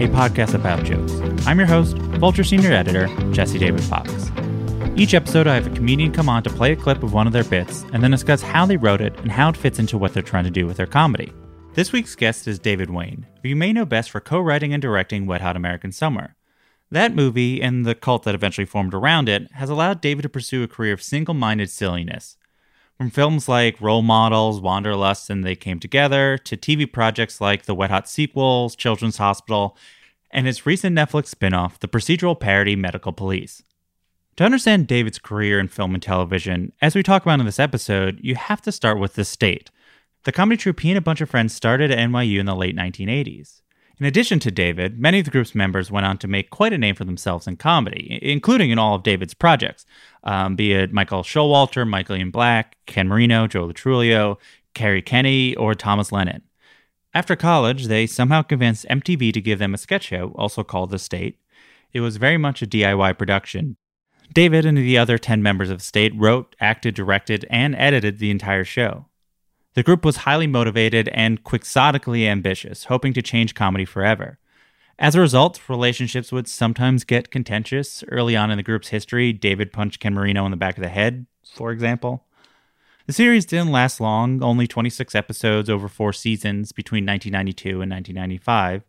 a podcast about jokes. I'm your host, Vulture Senior Editor, Jesse David Fox. Each episode, I have a comedian come on to play a clip of one of their bits and then discuss how they wrote it and how it fits into what they're trying to do with their comedy. This week's guest is David Wain, who you may know best for co writing and directing Wet Hot American Summer. That movie, and the cult that eventually formed around it, has allowed David to pursue a career of single minded silliness. From films like Role Models, Wanderlust, and They Came Together, to TV projects like the Wet Hot sequels, Children's Hospital, and his recent Netflix spin off, the procedural parody Medical Police. To understand David's career in film and television, as we talk about in this episode, you have to start with The State, the comedy troupe he and a bunch of friends started at NYU in the late 1980s. In addition to David, many of the group's members went on to make quite a name for themselves in comedy, including in all of David's projects, um, be it Michael Showalter, Michael Ian Black, Ken Marino, Joe Lo Kerri Kenney, or Thomas Lennon. After college, they somehow convinced MTV to give them a sketch show, also called The State. It was very much a DIY production. David and the other 10 members of The State wrote, acted, directed, and edited the entire show. The group was highly motivated and quixotically ambitious, hoping to change comedy forever. As a result, relationships would sometimes get contentious. Early on in the group's history, David punched Ken Marino in the back of the head, for example. The series didn't last long, only 26 episodes over four seasons between 1992 and 1995.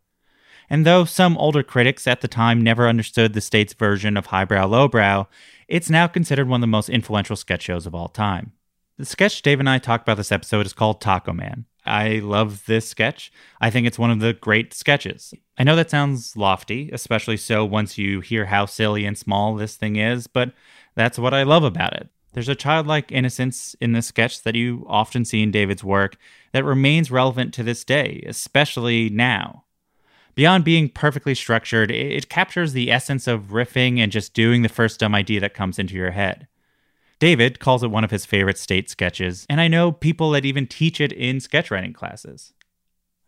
And though some older critics at the time never understood the state's version of highbrow lowbrow, it's now considered one of the most influential sketch shows of all time. The sketch Dave and I talked about this episode is called Taco Man. I love this sketch. I think it's one of the great sketches. I know that sounds lofty, especially so once you hear how silly and small this thing is, but that's what I love about it. There's a childlike innocence in this sketch that you often see in David's work that remains relevant to this day, especially now. Beyond being perfectly structured, it captures the essence of riffing and just doing the first dumb idea that comes into your head. David calls it one of his favorite state sketches, and I know people that even teach it in sketchwriting classes.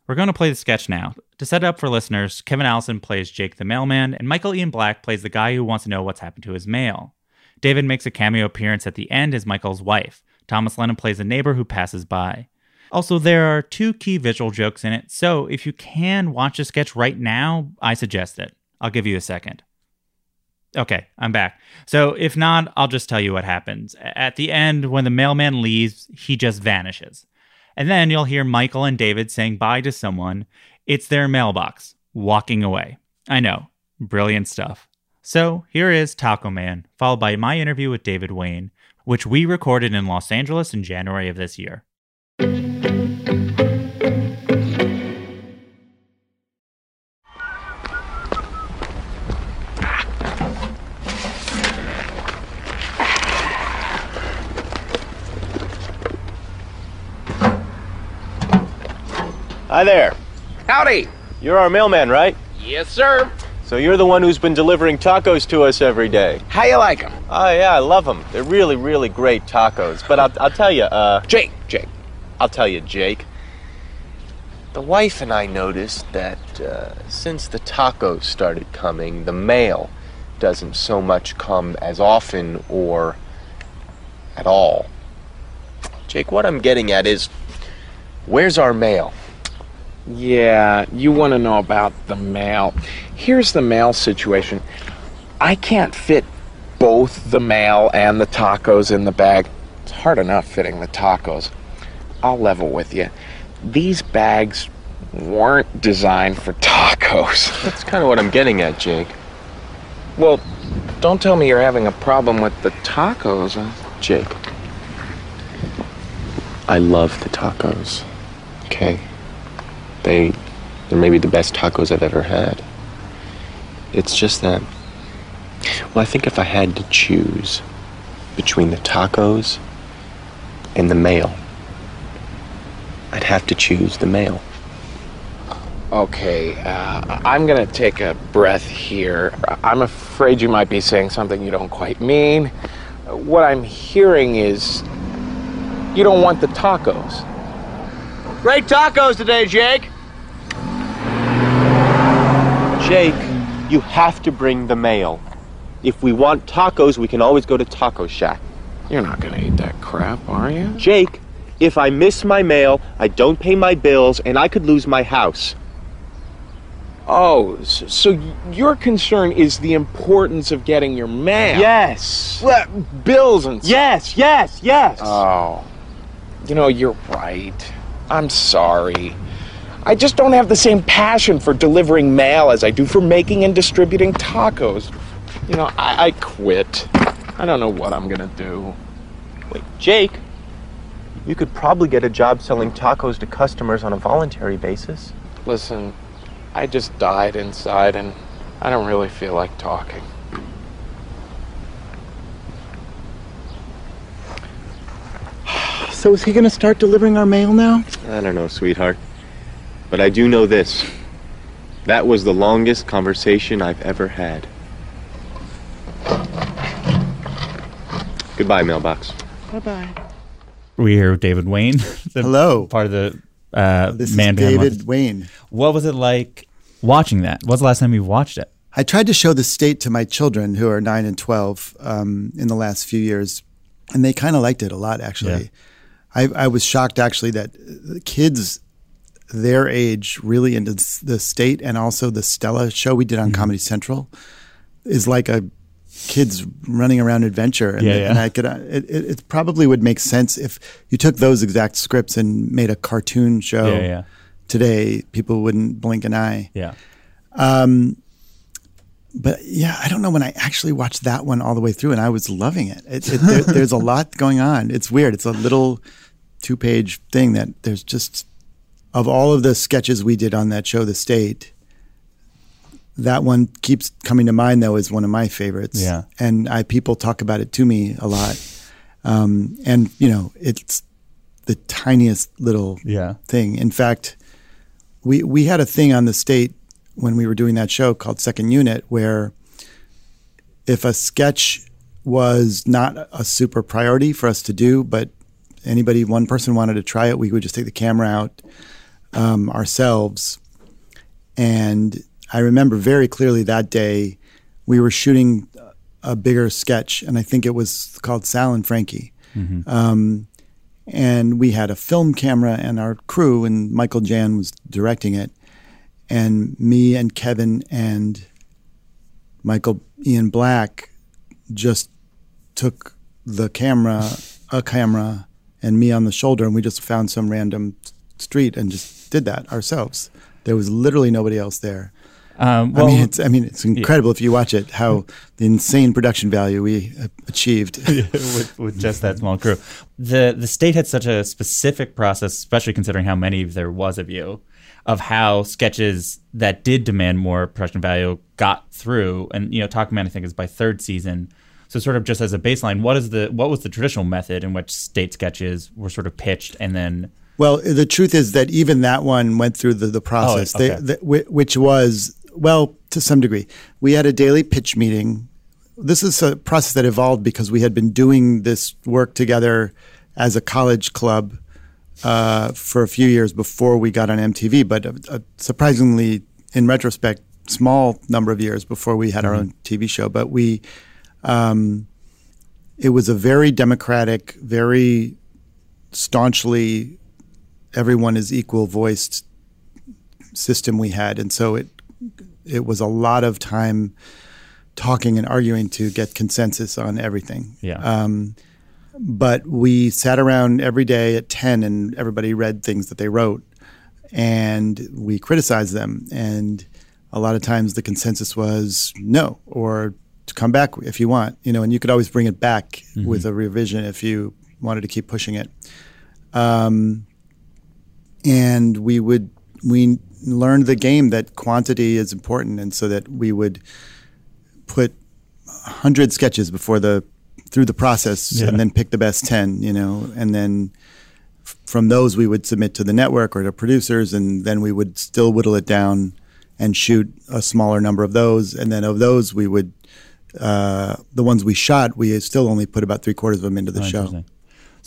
We're going to play the sketch now. To set it up for listeners, Kevin Allison plays Jake the mailman, and Michael Ian Black plays the guy who wants to know what's happened to his mail. David makes a cameo appearance at the end as Michael's wife. Thomas Lennon plays a neighbor who passes by. Also, there are two key visual jokes in it, so if you can watch the sketch right now, I suggest it. I'll give you a second. Okay, I'm back. So if not, I'll just tell you what happens. At the end, when the mailman leaves, he just vanishes. And then you'll hear Michael and David saying bye to someone. It's their mailbox, walking away. I know, brilliant stuff. So here is Taco Man, followed by my interview with David Wain, which we recorded in Los Angeles in January of this year. Hi there. Howdy. You're our mailman, right? Yes, sir. So you're the one who's been delivering tacos to us every day. How you like them? Oh yeah, I love them. They're really, really great tacos. But I'll, I'll tell you, uh, Jake, Jake. I'll tell you, Jake. The wife and I noticed that uh, since the tacos started coming, the mail doesn't so much come as often or at all. Jake, what I'm getting at is where's our mail? Yeah, you want to know about the mail. Here's the mail situation. I can't fit both the mail and the tacos in the bag. It's hard enough fitting the tacos. I'll level with you. These bags weren't designed for tacos. That's kind of what I'm getting at, Jake. Well, don't tell me you're having a problem with the tacos. Huh? Jake. I love the tacos. Okay? They they're maybe the best tacos I've ever had. It's just that well, I think if I had to choose between the tacos and the mail, I'd have to choose the mail. Okay, uh, I'm gonna take a breath here. I'm afraid you might be saying something you don't quite mean. What I'm hearing is you don't want the tacos. Great tacos today, Jake. Jake, you have to bring the mail. If we want tacos, we can always go to Taco Shack. You're not gonna eat that crap, are you? Jake, if I miss my mail, I don't pay my bills, and I could lose my house. Oh, so your concern is the importance of getting your mail? Yes. Well, bills and stuff. Yes, yes, yes. Oh, you know, you're right. I'm sorry. I just don't have the same passion for delivering mail as I do for making and distributing tacos. You know, I, I quit. I don't know what I'm gonna do. Wait, Jake, you could probably get a job selling tacos to customers on a voluntary basis. Listen, I just died inside and I don't really feel like talking. So is he going to start delivering our mail now? I don't know, sweetheart. But I do know this. That was the longest conversation I've ever had. Goodbye, mailbox. Bye bye. We hear with David Wain. the- Hello. Part of the uh, This man is David Left- Wain. What was it like watching that? What's the last time you watched it? I tried to show the state to my children who are nine and 12 um, in the last few years, and they kind of liked it a lot, actually. I, I was shocked, actually, that the kids their age really into the state and also the Stella show we did on Mm-hmm. Comedy Central is like a kids running around adventure. And, Yeah, yeah. and I could, uh, it, it, probably would make sense if you took those exact scripts and made a cartoon show Yeah, yeah. today. People wouldn't blink an eye. Yeah. Um, but yeah, I don't know when I actually watched that one all the way through, and I was loving it. it, it there, there's a lot going on. It's weird. It's a little two-page thing that there's just of all of the sketches we did on that show, The State. That one keeps coming to mind though as one of my favorites. Yeah. and I people talk about it to me a lot. Um, and you know, it's the tiniest little Yeah. thing. In fact, we we had a thing on the state when we were doing that show called Second Unit, where if a sketch was not a super priority for us to do, but anybody one person wanted to try it, we would just take the camera out um, ourselves. And I remember very clearly that day we were shooting a bigger sketch, and I think it was called Sal and Frankie Um, and we had a film camera and our crew and michael jann was directing it and me and kevin and michael ian black just took the camera a camera and me on the shoulder and we just found some random street and just did that ourselves there was literally nobody else there Um, well, I mean, it's I mean, it's incredible if you watch it how the insane production value we uh, achieved. with, with just that small crew. The the state had such a specific process, especially considering how many there was of you, of how sketches that did demand more production value got through. And you know, Taco Man I think is by third season. So sort of just as a baseline, what is the what was the traditional method in which state sketches were sort of pitched and then Well, the truth is that even that one went through the, the process, oh, okay. they, the, which was, well, to some degree. We had a daily pitch meeting. This is a process that evolved because we had been doing this work together as a college club uh, for a few years before we got on MTV, but a, a surprisingly, in retrospect, small number of years before we had our own TV show. But we, um, it was a very democratic, very staunchly everyone is equal voiced system we had, and so it it was a lot of time talking and arguing to get consensus on everything. Yeah. Um, but we sat around every day at 10 and everybody read things that they wrote and we criticized them. And a lot of times the consensus was no, or to come back if you want, you know, and you could always bring it back with a revision if you wanted to keep pushing it. Um, and we would, we learned the game that quantity is important. And so that we would put 100 sketches before the, through the process Yeah. and then pick the best 10, you know, and then f- from those we would submit to the network or to producers and then we would still whittle it down and shoot a smaller number of those and then of those we would uh, the ones we shot we still only put about three quarters of them into the Oh, show.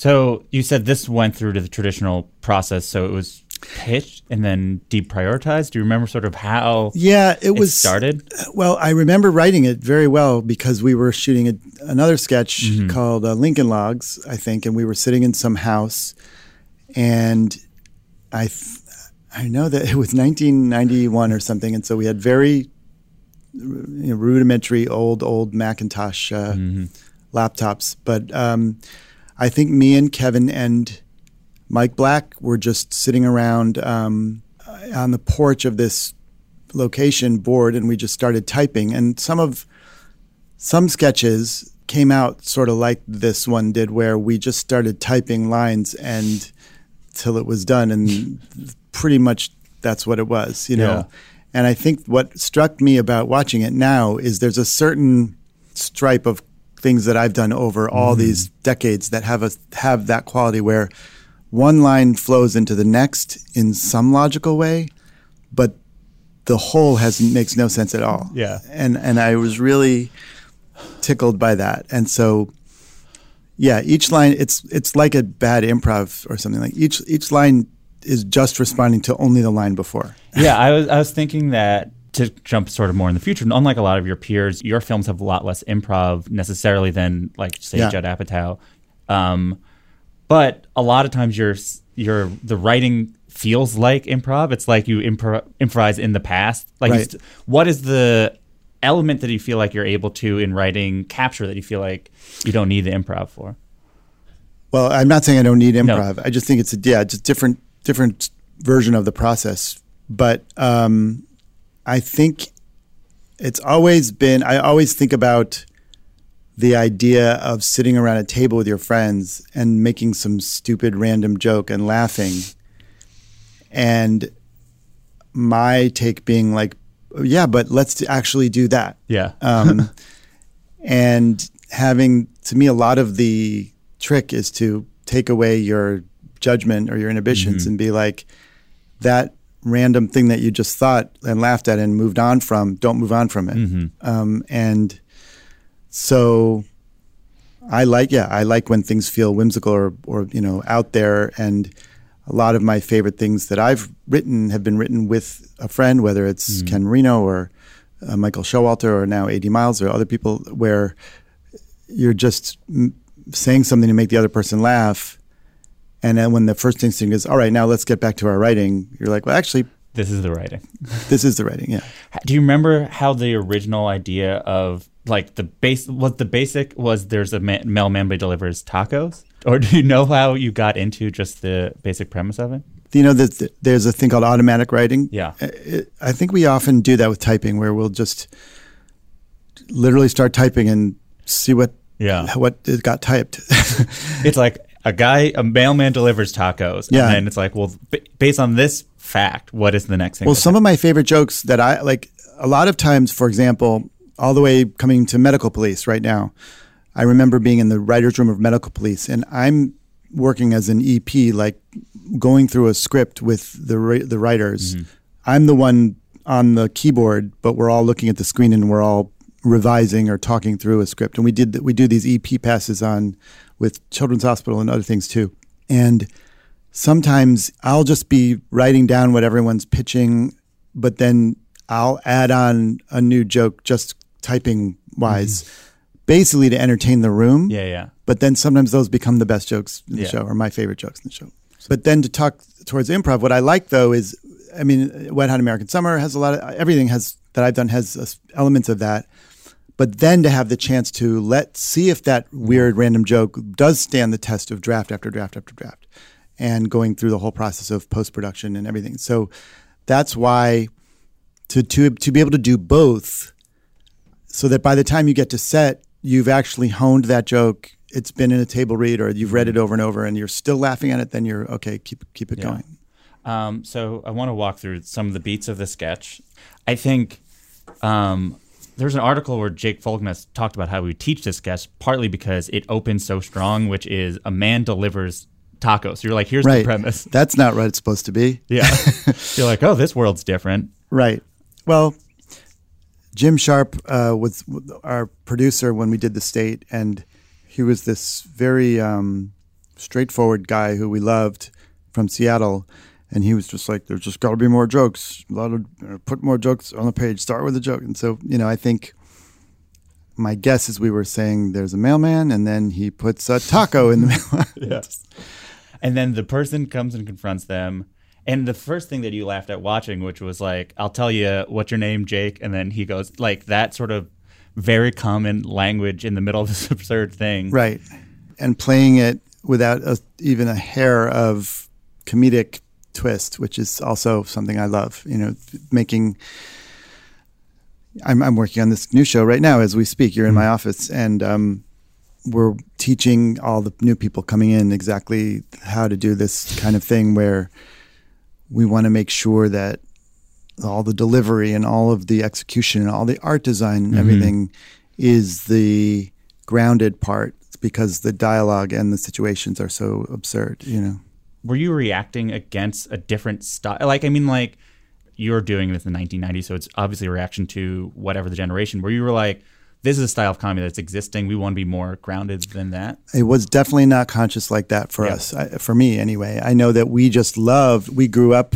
So you said this went through to the traditional process, so it was pitched and then deprioritized. Do you remember sort of how yeah it it was started? well i remember writing it very well because we were shooting a, another sketch Mm-hmm. called uh, lincoln logs i think and we were sitting in some house and i th- i know that it was 1991 or something and so we had very you know, rudimentary old old macintosh uh, Mm-hmm. laptops but um, i think me and kevin and mike black were just sitting around um, on the porch of this location board and we just started typing and some of some sketches came out sort of like this one did where we just started typing lines and till it was done and pretty much that's what it was you know Yeah. and i think what struck me about watching it now is there's a certain stripe of things that i've done over all mm-hmm. these decades that have a have that quality where one line flows into the next in some logical way but the whole has makes no sense at all. Yeah. And and I was really tickled by that. And so yeah, each line it's it's like a bad improv or something like each each line is just responding to only the line before. yeah, I was I was thinking that to jump sort of more in the future, unlike a lot of your peers, your films have a lot less improv necessarily than like say Yeah. Judd Apatow. Um, but a lot of times your your the writing feels like improv. It's like you impro- improvise in the past. Like, Right. it's- what is the element that you feel like you're able to in writing capture that you feel like you don't need the improv for? Well, I'm not saying I don't need improv. I just think it's a yeah, just different different version of the process. But um, I think it's always been. I always think about the idea of sitting around a table with your friends and making some stupid random joke and laughing, and my take being like, yeah, but let's actually do that Yeah. um, and having to me a lot of the trick is to take away your judgment or your inhibitions and be like that random thing that you just thought and laughed at and moved on from don't move on from it. Um, and so i like yeah i like when things feel whimsical or, or you know out there. And a lot of my favorite things that i've written have been written with a friend whether it's ken marino or uh, Michael Showalter or now 80 Miles or other people where you're just m- saying something to make the other person laugh. And then when the first instinct is, all right, now let's get back to our writing, you're like, well, actually, this is the writing. this is the writing. Yeah. Do you remember how the original idea of like the base what the basic was there's a ma- mailman who delivers tacos? Or do you know how you got into just the basic premise of it? You know, that there's a thing called automatic writing. Yeah. I- I think we often do that with typing where we'll just literally start typing and see what Yeah. what it got typed. It's like a guy, a mailman delivers tacos. Yeah. And then it's like, well, b- based on this fact, what is the next thing? Well, some of my favorite jokes that I like, a lot of times, for example, all the way coming to medical police right now, I remember being in the writer's room of medical police and I'm working as an EP, like going through a script with the, the writers. Mm-hmm. I'm the one on the keyboard, but we're all looking at the screen and we're all revising or talking through a script. And we did, we do these EP passes on with Children's Hospital and other things too. And sometimes I'll just be writing down what everyone's pitching, but then I'll add on a new joke just typing wise mm-hmm. basically to entertain the room. Yeah, yeah. But then sometimes those become the best jokes in the Yeah. show, or my favorite jokes in the show. But then to talk towards improv, what I like though is, I mean, Wet Hot American Summer has a lot of everything has that I've done has elements of that. But then to have the chance to let see if that weird random joke does stand the test of draft after draft after draft, and going through the whole process of post production and everything. So that's why to to to be able to do both so that by the time you get to set, you've actually honed that joke. It's been in a table read, or you've read it over and over, and you're still laughing at it. Then you're okay. Keep keep it Yeah. going. Um, so I want to walk through some of the beats of the sketch. I think um, there's an article where Jake Fogelnest talked about how we teach this sketch, partly because it opens so strong, which is a man delivers tacos. You're like, here's the premise. That's not what it's supposed to be. Yeah. You're like, oh, this world's different. Right. Well, Jim Sharp uh, was our producer when we did the state, and he was this very um, straightforward guy who we loved from Seattle. And he was just like, "There's just got to be more jokes. A lot of uh, put more jokes on the page. Start with a joke." And so, you know, I think my guess is we were saying there's a mailman, and then he puts a taco in the mail. Yeah. And then the person comes and confronts them. And the first thing that you laughed at watching, which was like, I'll tell you what's your name, Jake. And then he goes, like, that sort of very common language in the middle of this absurd thing. Right. And playing it without a, even a hair of comedic twist, which is also something I love. You know, making. I'm, I'm working on this new show right now as we speak. You're in my office, and um, we're teaching all the new people coming in exactly how to do this kind of thing where we want to make sure that all the delivery and all of the execution and all the art design and everything is the grounded part because the dialogue and the situations are so absurd, you know. Were you reacting against a different style? Like, I mean, like, you're doing this in the 1990s, so it's obviously a reaction to whatever the generation, where you were like, this is a style of comedy that's existing. We want to be more grounded than that. It was definitely not conscious like that for Yeah. us, I, for me anyway. I know that we just loved, we grew up,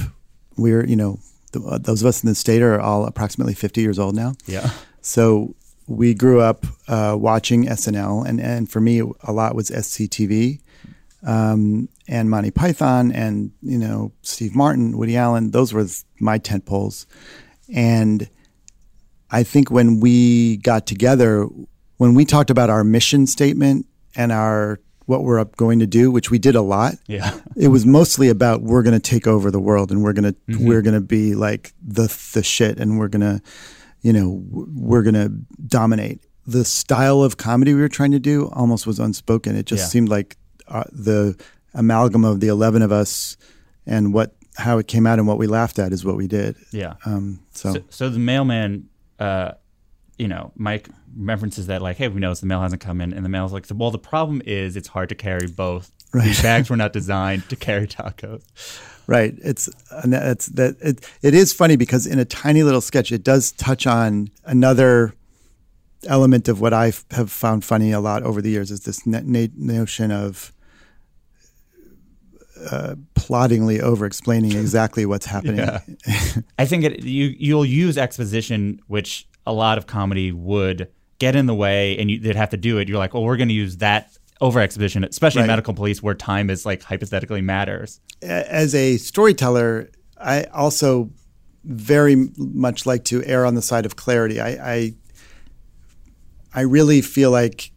we're, you know, the, uh, those of us in the state are all approximately 50 years old now. Yeah. So we grew up uh, watching SNL, and, and for me, a lot was SCTV um, and Monty Python, and you know Steve Martin, Woody Allen. Those were my tent poles, and I think when we got together, when we talked about our mission statement and our what we're up going to do, which we did a lot, Yeah. it was mostly about we're going to take over the world and we're going to we're going to be like the the shit and we're going to you know we're going to dominate the style of comedy we were trying to do almost was unspoken it just Yeah. seemed like uh, the amalgam of the 11 of us and what how it came out and what we laughed at is what we did Yeah. um so, So, so the mailman, uh, you know, Mike references that like, hey, we noticed the mail hasn't come in, and the mail's like, well, the problem is it's hard to carry both. These bags were not designed to carry tacos. Right. It's it's that it, it is funny because in a tiny little sketch, it does touch on another element of what I have found funny a lot over the years is this notion of uh, plottingly over explaining exactly what's happening. Yeah. I think it, you you'll use exposition, which a lot of comedy would get in the way, and you, they'd have to do it. You're like, well, we're going to use that over exposition, especially in Right. medical police, where time is like hypothetically matters. as a storyteller, I also very much like to err on the side of clarity. I I, I really feel like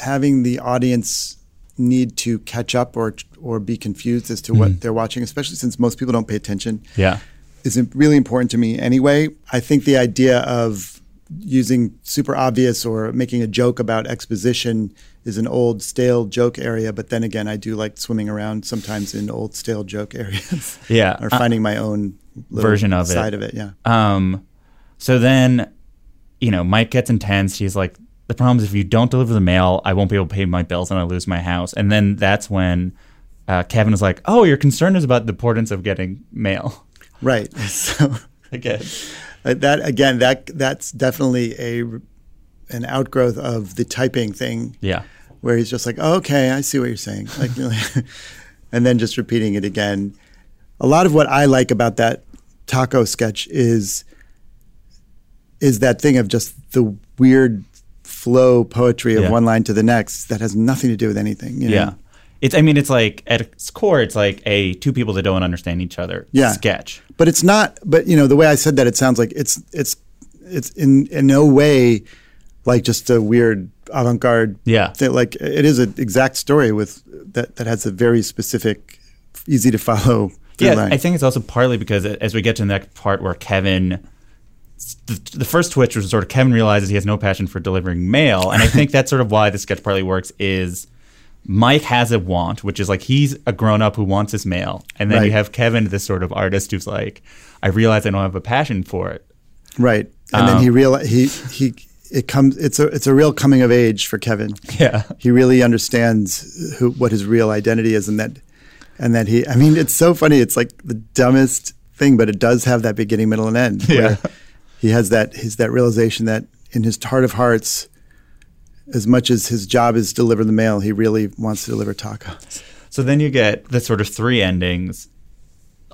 having the audience need to catch up or or be confused as to what they're watching, especially since most people don't pay attention, Yeah. is really important to me anyway. I think the idea of using super obvious or making a joke about exposition is an old stale joke area but then again I do like swimming around sometimes in old stale joke areas Yeah. or finding my own little version of it. side of it yeah Um, so then, you know, Mike gets intense. He's like, the problem is if you don't deliver the mail, I won't be able to pay my bills and I lose my house. And then that's when uh, Kevin is like, oh, your concern is about the importance of getting mail. right so Again. uh, that again that that's definitely a an outgrowth of the typing thing Yeah. where he's just like, oh, okay, I see what you're saying. Like, and then just repeating it again. A lot of what I like about that taco sketch is is that thing of just the weird flow poetry of Yeah. one line to the next that has nothing to do with anything. you know? Yeah. It's. I mean, it's like at its core, it's like a two people that don't understand each other. Yeah. Sketch. but it's not. But you know, the way I said that, it sounds like it's it's it's in in no way like just a weird avant-garde. Yeah. thing. like it is an exact story with that that has a very specific, easy to follow. Yeah, line. I think it's also partly because as we get to the next part where Kevin, the, the first twitch was sort of Kevin realizes he has no passion for delivering mail, and I think that's sort of why the sketch partly works. Is Mike has a want, which is like he's a grown up who wants his mail, and then you have Kevin, this sort of artist who's like, I realize I don't have a passion for it. right, and then Um, he real he he it comes. It's a it's a real coming of age for Kevin. Yeah, he really understands who what his real identity is and that and that he I mean it's so funny it's like the dumbest thing but it does have that beginning middle and end where Yeah. He has that his that realization that in his heart of hearts as much as his job is to deliver the mail he really wants to deliver tacos So then you get the sort of three endings,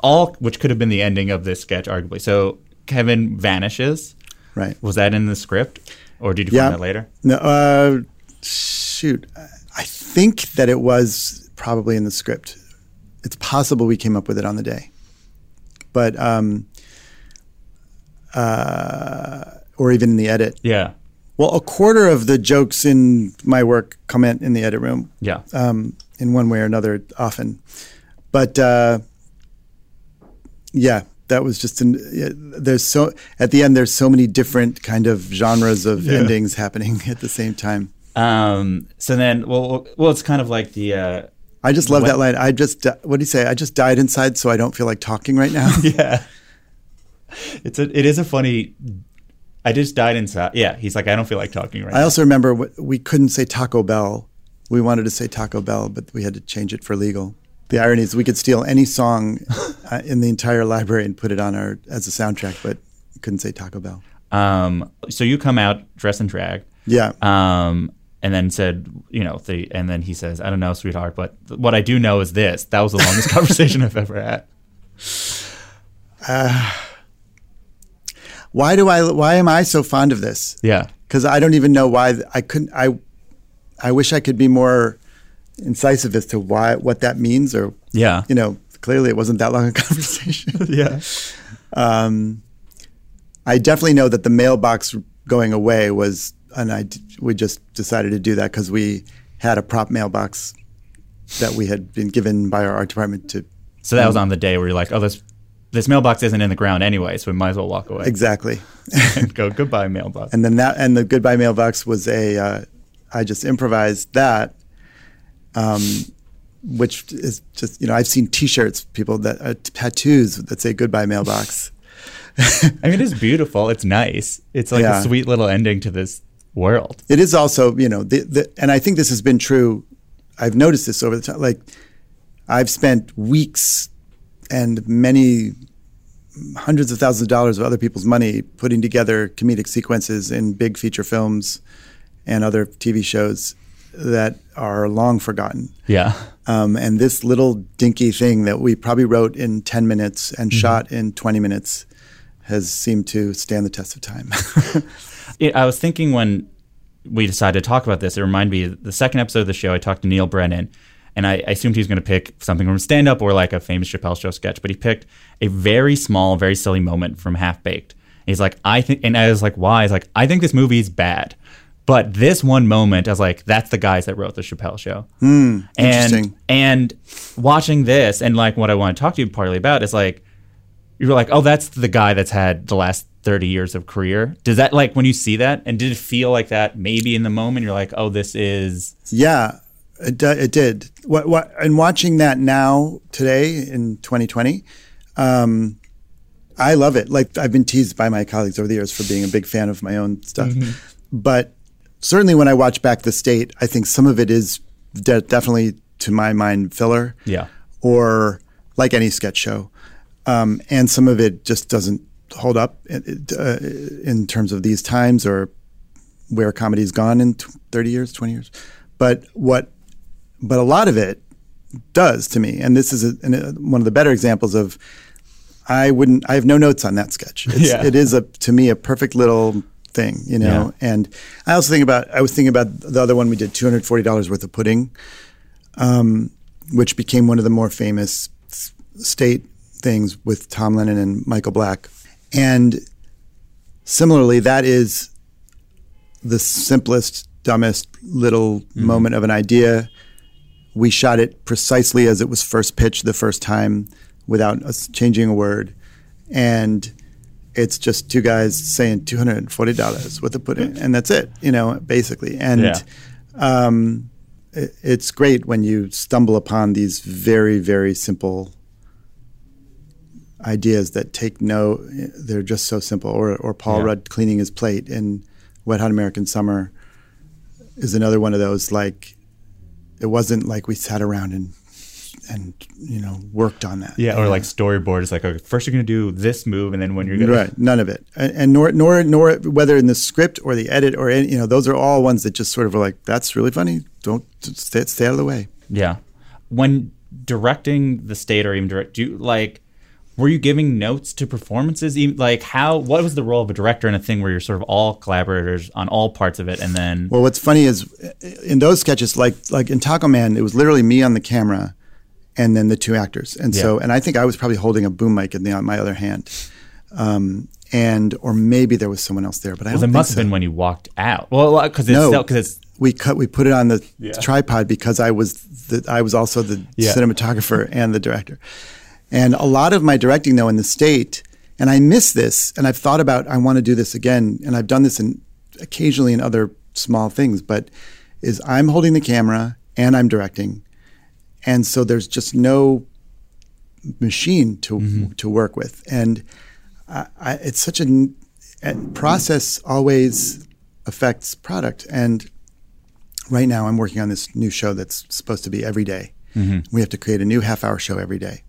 all which could have been the ending of this sketch, arguably. So Kevin vanishes. right Was that in the script, or did you Yeah. find that later? no uh shoot I think that it was probably in the script it's possible we came up with it on the day but um uh or even in the edit Yeah, Well, a quarter of the jokes in my work come in, in the edit room, yeah, um, in one way or another, often. But uh, yeah, that was just an. Yeah, there's so at the end. There's so many different kind of genres of endings happening at the same time. Um, so then, well, well, it's kind of like the. Uh, I just love What- that line. I just di- what do you say? I just died inside, so I don't feel like talking right now. yeah, it's a. It is a funny. I just died inside. Yeah, he's like, I don't feel like talking right now. I now. also remember wh- we couldn't say Taco Bell. We wanted to say Taco Bell, but we had to change it for legal. The irony is we could steal any song uh, in the entire library and put it on our as a soundtrack, but we couldn't say Taco Bell. Um, so you come out dressed in drag. Yeah. Um, and then said, you know, the, and then he says, I don't know, sweetheart, but th- what I do know is this. That was the longest conversation I've ever had. Why do I? Why am I so fond of this? Yeah. Because I don't even know why I couldn't. I I wish I could be more incisive as to why what that means, or Yeah. you know, clearly it wasn't that long a conversation. Yeah. Um, I definitely know that the mailbox going away was, and I we just decided to do that because we had a prop mailbox that we had been given by our art department to So that was on the day where you're like, oh, this this mailbox isn't in the ground anyway, so we might as well walk away exactly. and go goodbye mailbox. and then that and the goodbye mailbox was a uh, I just improvised that, um, which is just you know I've seen T-shirts people that uh, tattoos that say goodbye mailbox. I mean, it is beautiful. It's nice. It's like Yeah. a sweet little ending to this world. it is also you know the, the and I think this has been true. I've noticed this over the time. Like I've spent weeks and many hundreds of thousands of dollars of other people's money putting together comedic sequences in big feature films and other TV shows that are long forgotten. Yeah. Um, and this little dinky thing that we probably wrote in 10 minutes and shot in 20 minutes has seemed to stand the test of time. It, I was thinking when we decided to talk about this, it reminded me the second episode of the show. I talked to Neal Brennan, and I, I assumed he was going to pick something from stand up or like a famous Chappelle show sketch, but he picked a very small, very silly moment from Half Baked. He's like, I think, and I was like, why? He's like, I think this movie is bad. But this one moment, I was like, that's the guys that wrote the Chappelle show. Hmm, and, interesting. And watching this, and like what I want to talk to you partly about is like, you're like, oh, that's the guy that's had the last 30 years of career. Does that like when you see that, and did it feel like that maybe in the moment? You're like, oh, this is yeah, it, it did. What, what, and watching that now, today in 2020, um, I love it. Like I've been teased by my colleagues over the years for being a big fan of my own stuff. But certainly when I watch back the state, I think some of it is de- definitely, to my mind, filler. yeah, or like any sketch show. Um, and some of it just doesn't hold up in, uh, in terms of these times or where comedy's gone in t- 30 years, 20 years. But what, but a lot of it does to me. And this is a, an, a, one of the better examples of I wouldn't, I have no notes on that sketch. It's, Yeah. It is a, to me, a perfect little thing, you know. And I also think about I was thinking about the other one we did two hundred forty dollars worth of pudding, um, which became one of the more famous state things with Tom Lennon and Michael Black, and similarly, that is the simplest, dumbest little moment of an idea. We shot it precisely as it was first pitched the first time, without us changing a word, and it's just two guys saying two hundred and forty dollars with a put in, and that's it. You know, basically, and Yeah. um, it, it's great when you stumble upon these very, very simple ideas that take no. They're just so simple. Or, or Paul Yeah. Rudd cleaning his plate in Wet Hot American Summer is another one of those. Like, it wasn't like we sat around and and you know worked on that. Yeah, or like storyboard is like, okay, first you're gonna do this move, and then when you're gonna Right, none of it, and, and nor nor nor whether in the script or the edit or any, you know those are all ones that just sort of are like that's really funny. Don't stay, stay out of the way. Yeah. When directing the state or even direct, do you like, were you giving notes to performances? Like how, what was the role of a director in a thing where you're sort of all collaborators on all parts of it, and then Well, what's funny is in those sketches, like like in Taco Man, it was literally me on the camera, and then the two actors, and so and I think I was probably holding a boom mic in the on my other hand, um, and or maybe there was someone else there, but I well, don't it think must so. have been when you walked out. Well, because it's No. because it's we cut we put it on the tripod because I was the, I was also the Yeah. cinematographer and the director. And a lot of my directing though in the state and I miss this and I've thought about I want to do this again and I've done this in occasionally in other small things but is I'm holding the camera and I'm directing. And so there's just no machine to mm-hmm. to work with and I, I, it's such a process always affects product and right now I'm working on this new show that's supposed to be every day. Mm-hmm. We have to create a new half hour show every day.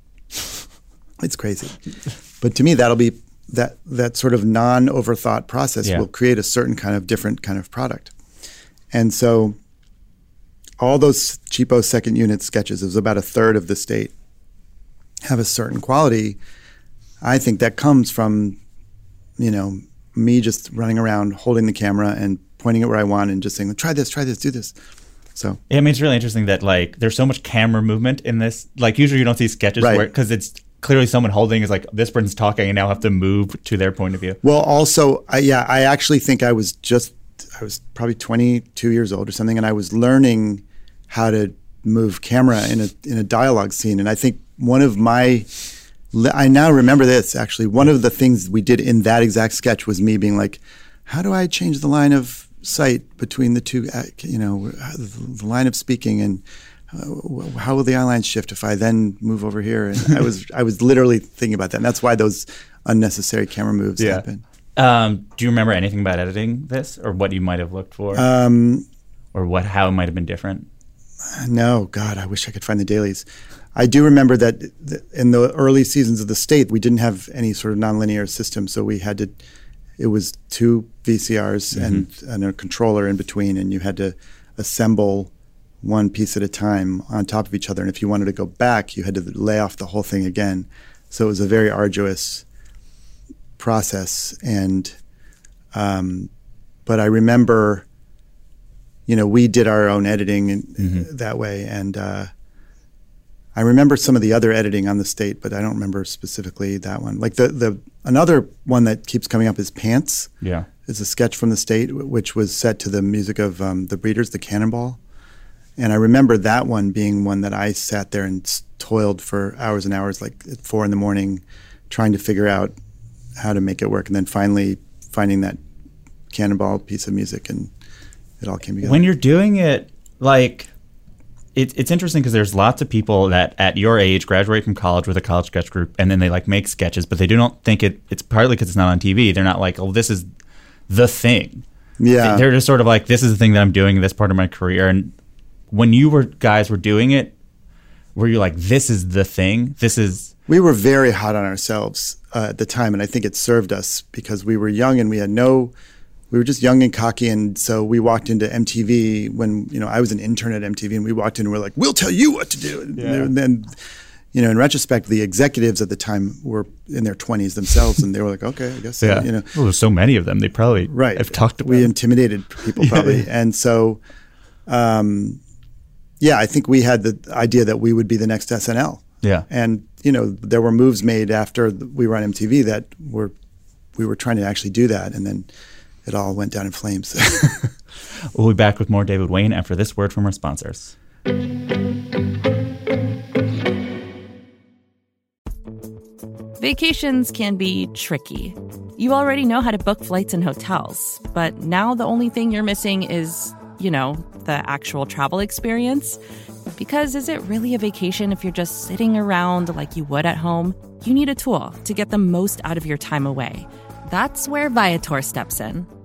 It's crazy. But to me that'll be that that sort of non overthought process Yeah. will create a certain kind of different kind of product. And so all those cheapo second unit sketches, it was about a third of the state, have a certain quality. I think that comes from, you know, me just running around holding the camera and pointing it where I want and just saying, try this, try this, do this. So Yeah, I mean, it's really interesting that like there's so much camera movement in this. Like usually you don't see sketches Right. where because it's clearly someone holding is like this person's talking and now have to move to their point of view. Well, also, I, yeah, I actually think I was just, I was probably 22 years old or something, and I was learning how to move camera in a in a dialogue scene. And I think one of my, I now remember this actually. One of the things we did in that exact sketch was me being like, how do I change the line of sight between the two, uh, you know, the line of speaking and. Uh, how will the eye lines shift if I then move over here? And I was I was literally thinking about that, and that's why those unnecessary camera moves Yeah. happen. Um, do you remember anything about editing this, or what you might have looked for, Um, or what how it might have been different? no, God, I wish I could find the dailies. I do remember that th- in the early seasons of the state, we didn't have any sort of nonlinear system, so we had to. It was two VCRs and, and a controller in between, and you had to assemble one piece at a time on top of each other. And if you wanted to go back, you had to lay off the whole thing again. So it was a very arduous process. And, um, but I remember, you know, we did our own editing in, that way. And uh, I remember some of the other editing on the state, but I don't remember specifically that one. Like the, the another one that keeps coming up is Pants. Yeah. It's a sketch from the state, which was set to the music of um, the Breeders, the Cannonball. And I remember that one being one that I sat there and toiled for hours and hours, like at four in the morning, trying to figure out how to make it work. And then finally finding that Cannonball piece of music, and it all came together. When you're doing it, like, it, it's interesting because there's lots of people that at your age graduate from college with a college sketch group, and then they like make sketches, but they do not think it. It's partly because it's not on TV. They're not like, oh, this is the thing. yeah. They're just sort of like, this is the thing that I'm doing in this part of my career. And when you were guys were doing it, were you like, this is the thing? This is we were very hot on ourselves uh, at the time, and I think it served us because we were young and we had no. We were just young and cocky, and so we walked into MTV when you know I was an intern at MTV, and we walked in and we are like, "We'll tell you what to do." And then, you know, in retrospect, the executives at the time were in their 20s themselves, and they were like, okay, I guess, Yeah. you know, well, there's so many of them. They probably right. have talked about We intimidated people probably, and so, um, yeah, I think we had the idea that we would be the next SNL. Yeah. and you know, there were moves made after we were on MTV that were we were trying to actually do that, and then it all went down in flames. We'll be back with more David Wain after this word from our sponsors. Vacations can be tricky. You already know how to book flights and hotels, but now the only thing you're missing is, you know, the actual travel experience. Because is it really a vacation if you're just sitting around like you would at home? You need a tool to get the most out of your time away. That's where Viator steps in.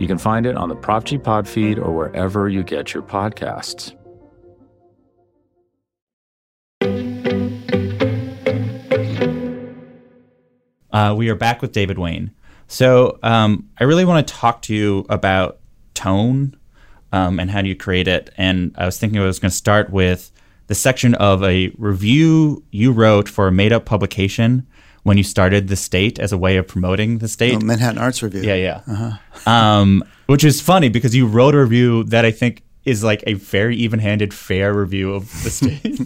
You can find it on the Prop G Pod feed or wherever you get your podcasts. Uh, we are back with David Wain. So um, I really want to talk to you about tone um, and how do you create it. And I was thinking I was going to start with the section of a review you wrote for a made up publication when you started the state as a way of promoting the state. Oh, Manhattan Arts Review. Yeah, yeah. Um, which is funny because you wrote a review that I think is like a very even-handed, fair review of the state.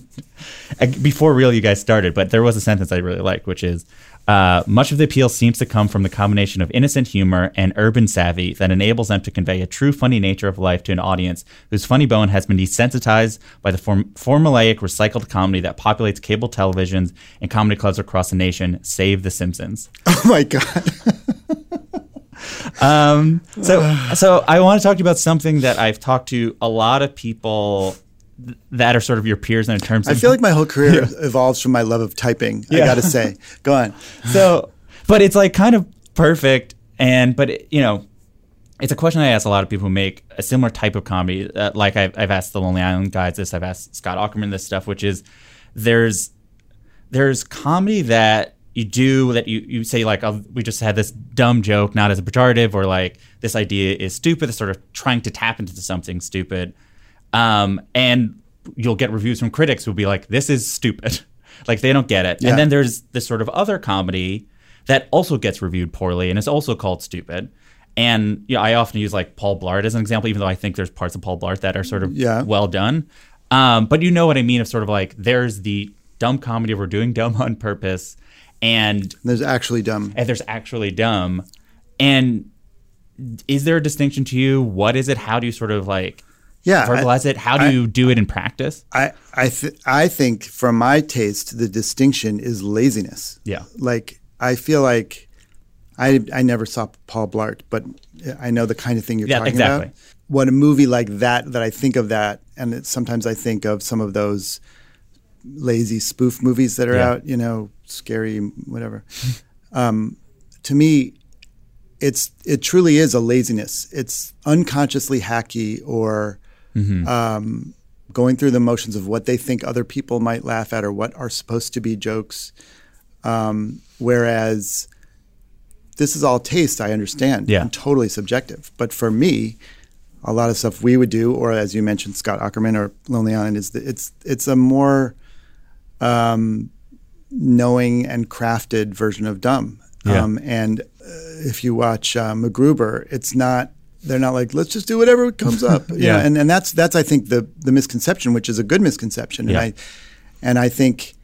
Before real you guys started, but there was a sentence I really liked, which is. Uh, much of the appeal seems to come from the combination of innocent humor and urban savvy that enables them to convey a true funny nature of life to an audience whose funny bone has been desensitized by the form- formulaic recycled comedy that populates cable televisions and comedy clubs across the nation, save The Simpsons. Oh my god. Um, so, so I want to talk to you about something that I've talked to a lot of people th- that are sort of your peers in terms of. I feel like my whole career evolves from my love of typing. I got to say. Go on. so, but it's like kind of perfect, and but it, you know, it's a question I ask a lot of people who make a similar type of comedy. Uh, like I've, I've asked the Lonely Island guys this, I've asked Scott Aukerman this stuff, which is there's there's comedy that you do that you, you say like oh, we just had this dumb joke not as a pejorative or like this idea is stupid sort of trying to tap into something stupid um, and you'll get reviews from critics who'll be like this is stupid like they don't get it Yeah. and then there's this sort of other comedy that also gets reviewed poorly and is also called stupid and you know, I often use like Paul Blart as an example, even though I think there's parts of Paul Blart that are sort of Yeah. well done. Um, but you know what I mean of sort of like there's the dumb comedy we're doing dumb on purpose, and There's actually dumb. and there's actually dumb. And is there a distinction to you? What is it? How do you sort of like Yeah. I- verbalize it? How do I- you do it in practice? I I th- I think from my taste the distinction is laziness. Yeah. Like I feel like I I never saw Paul Blart, but I know the kind of thing you're Yeah, talking exactly. about. What a movie like that that I think of that, and it, sometimes I think of some of those lazy spoof movies that are Yeah. out. You know, scary, whatever. um, to me, it's it truly is a laziness. It's unconsciously hacky or um, going through the motions of what they think other people might laugh at or what are supposed to be jokes. Um, whereas this is all taste, I understand, Yeah. and totally subjective. But for me, a lot of stuff we would do, or as you mentioned, Scott Aukerman or Lonely Island, is that it's it's a more um, knowing and crafted version of dumb. Yeah. Um, and uh, if you watch uh, MacGruber, it's not. They're not like let's just do whatever comes up. Yeah. know, and and that's that's I think the the misconception, which is a good misconception. Yeah. And I and I think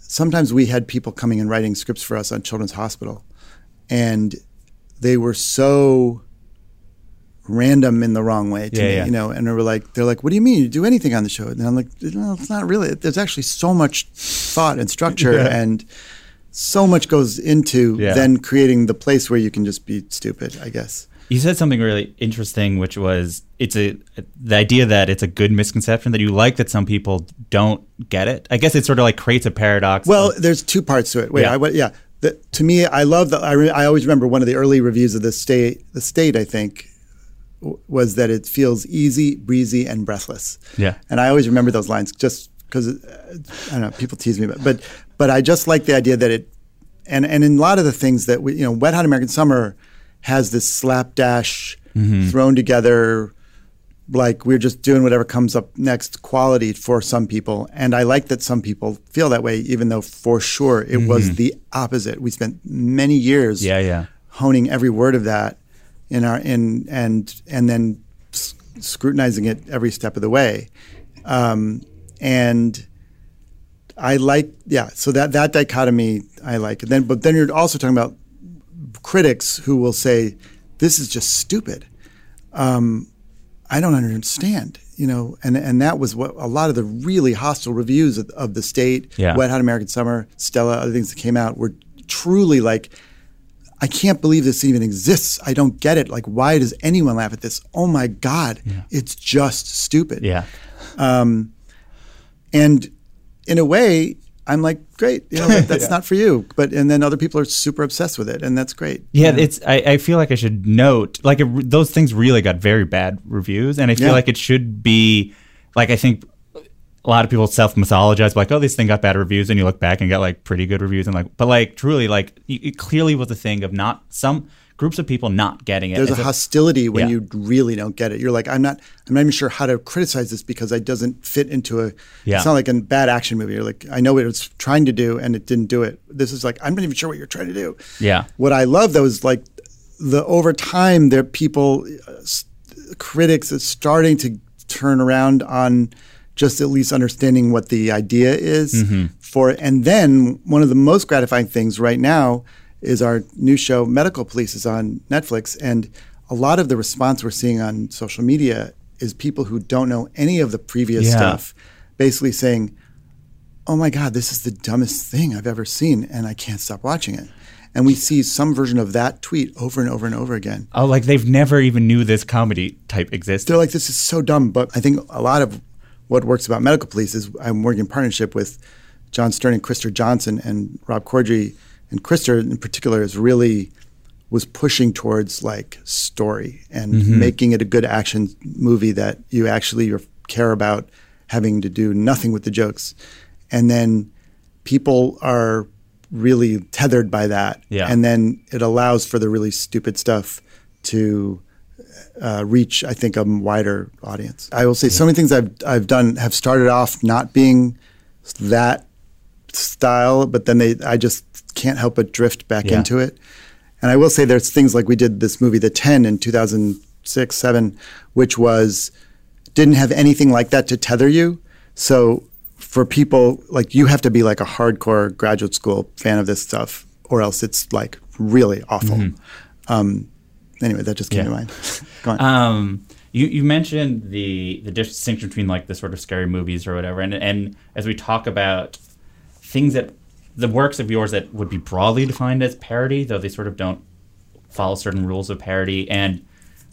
sometimes we had people coming and writing scripts for us on Children's Hospital, and they were so random in the wrong way to Yeah, me, yeah. you know. And they were like, they're like, "What do you mean you do anything on the show?" And I'm like, "No, it's not really. There's actually so much thought and structure, and so much goes into Yeah. then creating the place where you can just be stupid. I guess. You said something really interesting, which was it's a the idea that it's a good misconception that you like that some people don't get it. I guess it sort of like creates a paradox. Well, of- there's two parts to it. Wait, Yeah. I, yeah. The, to me, I love that. I, re, I always remember one of the early reviews of the state. The state, I think, w- was that it feels easy, breezy, and breathless. Yeah. And I always remember those lines just because uh, I don't know. People tease me, but but but I just like the idea that it, and and in a lot of the things that we, you know, Wet Hot American Summer has this slapdash, thrown together like we're just doing whatever comes up next quality for some people. And i like that some people feel that way even though for sure it was the opposite. We spent many years Yeah, yeah. honing every word of that in our in and and then s- scrutinizing it every step of the way. Um, and i like yeah so that that dichotomy i like. And then but then you're also talking about critics who will say this is just stupid um, I don't understand, you know, and and that was what a lot of the really hostile reviews of, of the state, Yeah. Wet Hot American Summer, Stella, other things that came out were truly like, I can't believe this even exists. I don't get it. Like, why does anyone laugh at this? Oh my God, it's just stupid. yeah. Um, and in a way, I'm like, great, you know, that, that's not for you. But and then other people are super obsessed with it, and that's great. Yeah, it's. I, I feel like I should note, like it, those things really got very bad reviews, and I feel Yeah. like it should be, like I think a lot of people self mythologize, like, oh, this thing got bad reviews, and you look back and got like pretty good reviews, and like, but like truly, like it clearly was a thing of not some groups of people not getting it. There's a It's hostility when Yeah. you really don't get it. You're like, I'm not, I'm not even sure how to criticize this because it doesn't fit into a. Yeah. It's not like a bad action movie. You're like, I know what it was trying to do and it didn't do it. This is like, I'm not even sure what you're trying to do. Yeah. What I love though is like the over time there people, uh, critics are starting to turn around on just at least understanding what the idea is Mm-hmm. for it. And then one of the most gratifying things right now is our new show, Medical Police, is on Netflix. And a lot of the response we're seeing on social media is people who don't know any of the previous Yeah. stuff basically saying, oh my God, this is the dumbest thing I've ever seen, and I can't stop watching it. And we see some version of that tweet over and over and over again. Oh, like they've never even knew this comedy type existed. They're like, this is so dumb. But I think a lot of what works about medical police is uh, I'm working in partnership with John Stern and Krister Johnson and Rob Corddry. And Krister in particular is really was pushing towards like story and making it a good action movie that you actually care about having to do nothing with the jokes. And then people are really tethered by that. Yeah. And then it allows for the really stupid stuff to uh, reach, I think, a wider audience. I will say so many things I've I've done have started off not being that style, but then they I just can't help but drift back Yeah. into it. And I will say there's things like we did this movie, The Ten, in 2006, seven, which was didn't have anything like that to tether you. So for people like you have to be like a hardcore graduate school fan of this stuff, or else it's like really awful. Um, anyway, that just came Mm-hmm. Yeah. to mind. Go on. Um, you, you mentioned the the distinction between like the sort of scary movies or whatever, and and as we talk about things that the works of yours that would be broadly defined as parody, though they sort of don't follow certain rules of parody. And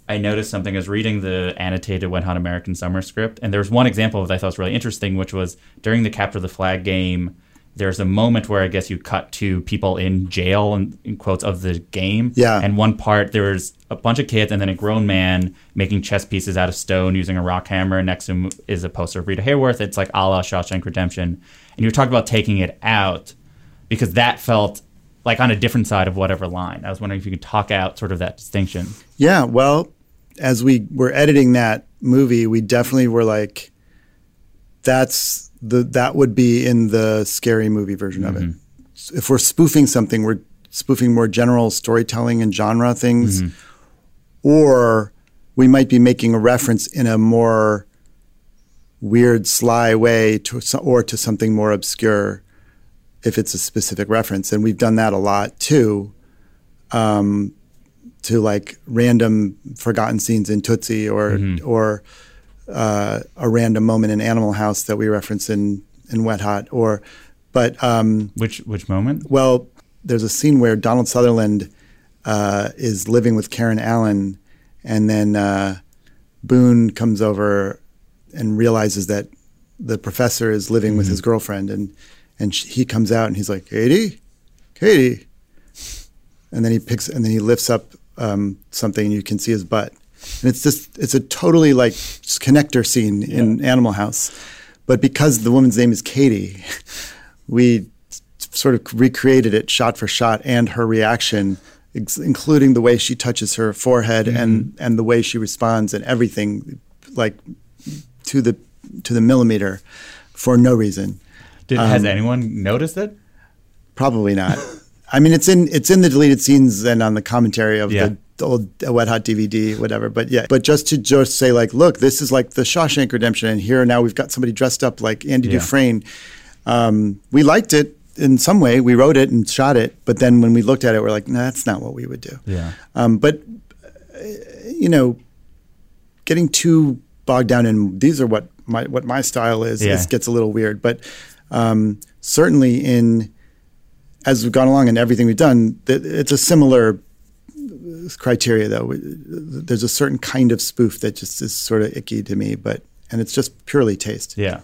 I noticed something as reading the annotated Wet Hot American Summer script, and there was one example that I thought was really interesting, which was during the Capture the Flag game. There's a moment where I guess you cut to people in jail, and in quotes, of the game. Yeah. And one part, there's a bunch of kids and then a grown man making chess pieces out of stone using a rock hammer. And next to him is a poster of Rita Hayworth. It's like a la Shawshank Redemption. And you talked about taking it out because that felt like on a different side of whatever line. I was wondering if you could talk out sort of that distinction. Yeah, well, as we were editing that movie, we definitely were like, that's the that would be in the scary movie version of it. Mm-hmm. If we're spoofing something, we're spoofing more general storytelling and genre things, mm-hmm. or we might be making a reference in a more weird, sly way to or to something more obscure if it's a specific reference. And we've done that a lot too. Um, to like random forgotten scenes in Tootsie or mm-hmm. or uh, a random moment in Animal House that we reference in in Wet Hot or but um, Which which moment? well, there's a scene where Donald Sutherland uh, is living with Karen Allen, and then uh, Boone comes over and realizes that the professor is living with his girlfriend, and and sh- he comes out and he's like, "Katie, Katie," and then he picks and then he lifts up um, something, and you can see his butt, and it's just it's a totally like connector scene in Animal House, but because the woman's name is Katie, we sort of recreated it shot for shot and her reaction including the way she touches her forehead and mm-hmm. and the way she responds and everything like to the to the millimeter for no reason. Did, has um, anyone noticed it? probably not. I mean it's in it's in the deleted scenes and on the commentary of Yeah. the old wet hot dvd whatever but yeah but just to just say like look this is like the shawshank redemption and here now we've got somebody dressed up like andy Yeah. dufresne um, we liked it in some way we wrote it and shot it but then when we looked at it we're like nah, that's not what we would do Yeah. um, but uh, you know, getting too bogged down in these are what my what my style is. Yeah. It gets a little weird, but um, certainly in as we've gone along and everything we've done, it's a similar criteria though. There's a certain kind of spoof that just is sort of icky to me, but and it's just purely taste. Yeah.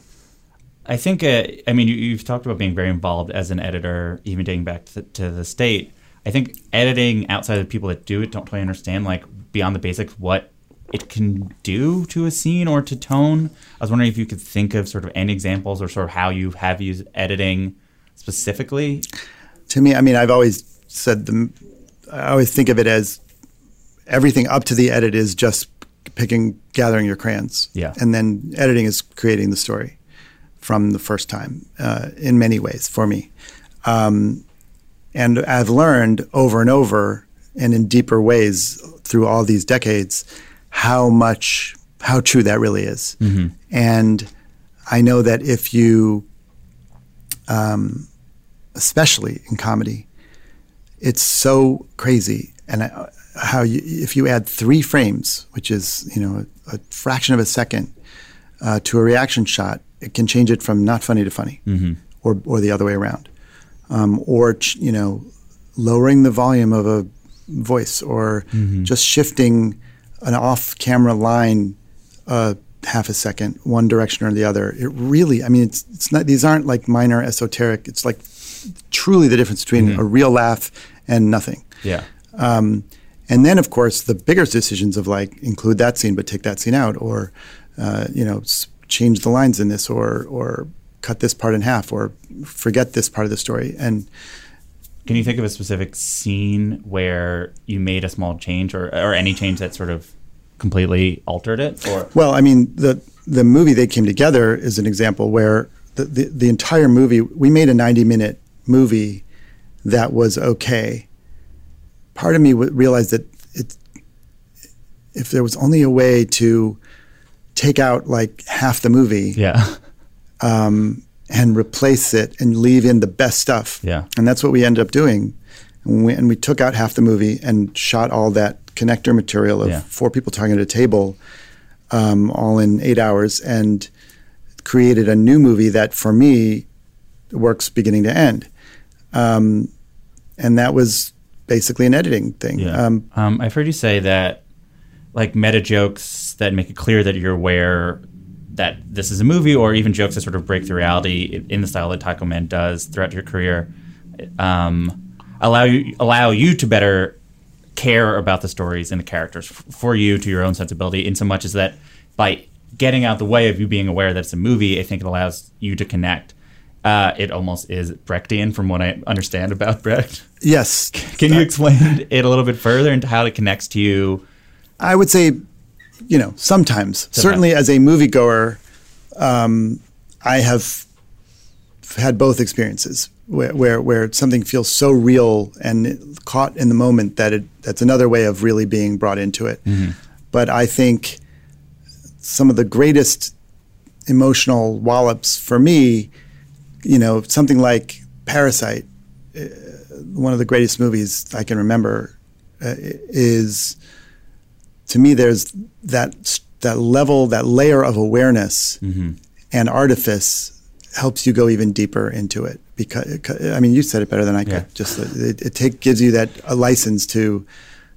I think, uh, I mean, you, you've talked about being very involved as an editor, even dating back to, to the state. I think editing outside of the people that do it don't totally understand, like, beyond the basics, what it can do to a scene or to tone. I was wondering if you could think of sort of any examples or sort of how you have used editing specifically. to me, I mean, I've always said the, I always think of it as everything up to the edit is just picking, gathering your crayons. Yeah. And then editing is creating the story from the first time uh, in many ways for me. Um, and I've learned over and over and in deeper ways through all these decades how much, how true that really is. And I know that if you, especially in comedy, it's so crazy. And I, how you, if you add three frames, which is you know a, a fraction of a second, uh, to a reaction shot, it can change it from not funny to funny, or or the other way around, um, or ch- you know, lowering the volume of a voice, or just shifting an off-camera line uh, half a second, one direction or the other. It really, I mean, it's it's not. These aren't like minor esoteric. It's like truly the difference between a real laugh and nothing. Yeah. Um, and then, of course, the bigger decisions of like include that scene but take that scene out, or uh, you know, s- change the lines in this, or or cut this part in half, or forget this part of the story. And Can you think of a specific scene where you made a small change or, or any change that sort of completely altered it? Or well, I mean, the the movie they came together is an example where the the, the entire movie we made a ninety minute movie that was okay. Part of me w- realized that it if there was only a way to take out like half the movie yeah. and replace it and leave in the best stuff. Yeah. And that's what we ended up doing. And we, and we took out half the movie and shot all that connector material of Yeah. four people talking at a table, um, all in eight hours, and created a new movie that, for me, works beginning to end. Um, and that was basically an editing thing. Yeah. Um, Um, I've heard you say that, like meta jokes that make it clear that you're aware that this is a movie, or even jokes that sort of break the reality in the style that Taco Man does throughout your career, um, allow you allow you to better care about the stories and the characters f- for you to your own sensibility. In so much as that by getting out the way of you being aware that it's a movie, I think it allows you to connect. Uh, it almost is Brechtian, from what I understand about Brecht. yes. Can you explain it a little bit further into how it connects to you? I would say, you know, sometimes. Certainly, as a moviegoer, um, I have had both experiences where, where where something feels so real and caught in the moment that it that's another way of really being brought into it. But I think some of the greatest emotional wallops for me, you know, something like Parasite, uh, one of the greatest movies I can remember, uh, is to me there's that that level, that layer of awareness and artifice helps you go even deeper into it. Because I mean, you said it better than I could. Yeah. Just it, it take, gives you that a license to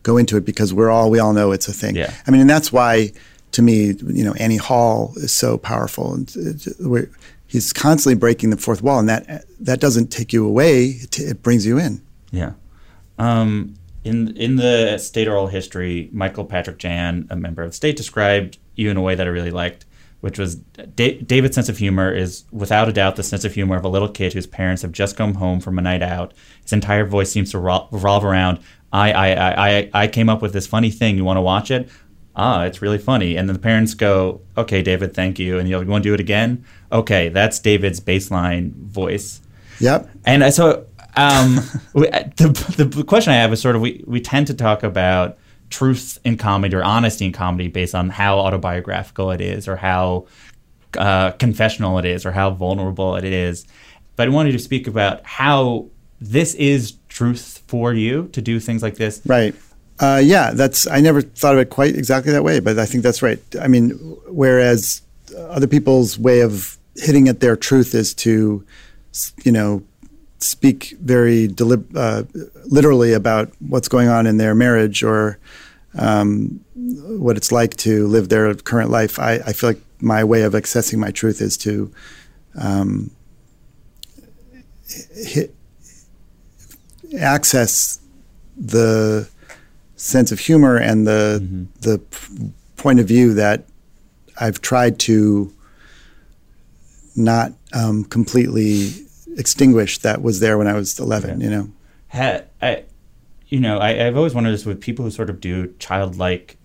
go into it because we're all we all know it's a thing. Yeah. I mean, and that's why to me, you know, Annie Hall is so powerful. And we're- he's constantly breaking the fourth wall, and that that doesn't take you away; it, it brings you in. Yeah. Um, in in the state oral history, Michael Patrick Jann, a member of the state, described you in a way that I really liked, which was da- David's sense of humor is without a doubt the sense of humor of a little kid whose parents have just come home from a night out. His entire voice seems to ro- revolve around, I, I, I, I came up with this funny thing. You want to watch it? Ah, it's really funny. And then the parents go, okay, David, thank you. And you'll, you want to do it again? Okay, that's David's baseline voice. Yep. And so um, we, the, the question I have is sort of we, we tend to talk about truth in comedy or honesty in comedy based on how autobiographical it is or how uh, confessional it is or how vulnerable it is. But I wanted to speak about how this is truth for you to do things like this. Right. Uh, yeah, that's. I never thought of it quite exactly that way, but I think that's right. I mean, whereas other people's way of hitting at their truth is to, you know, speak very delib- uh, literally about what's going on in their marriage or um, what it's like to live their current life. I, I feel like my way of accessing my truth is to um, hit, access the sense of humor and the the p- point of view that I've tried to not um, completely extinguish that was there when I was 11. You know, ha, I, you know, I, I've always wondered this with people who sort of do childlike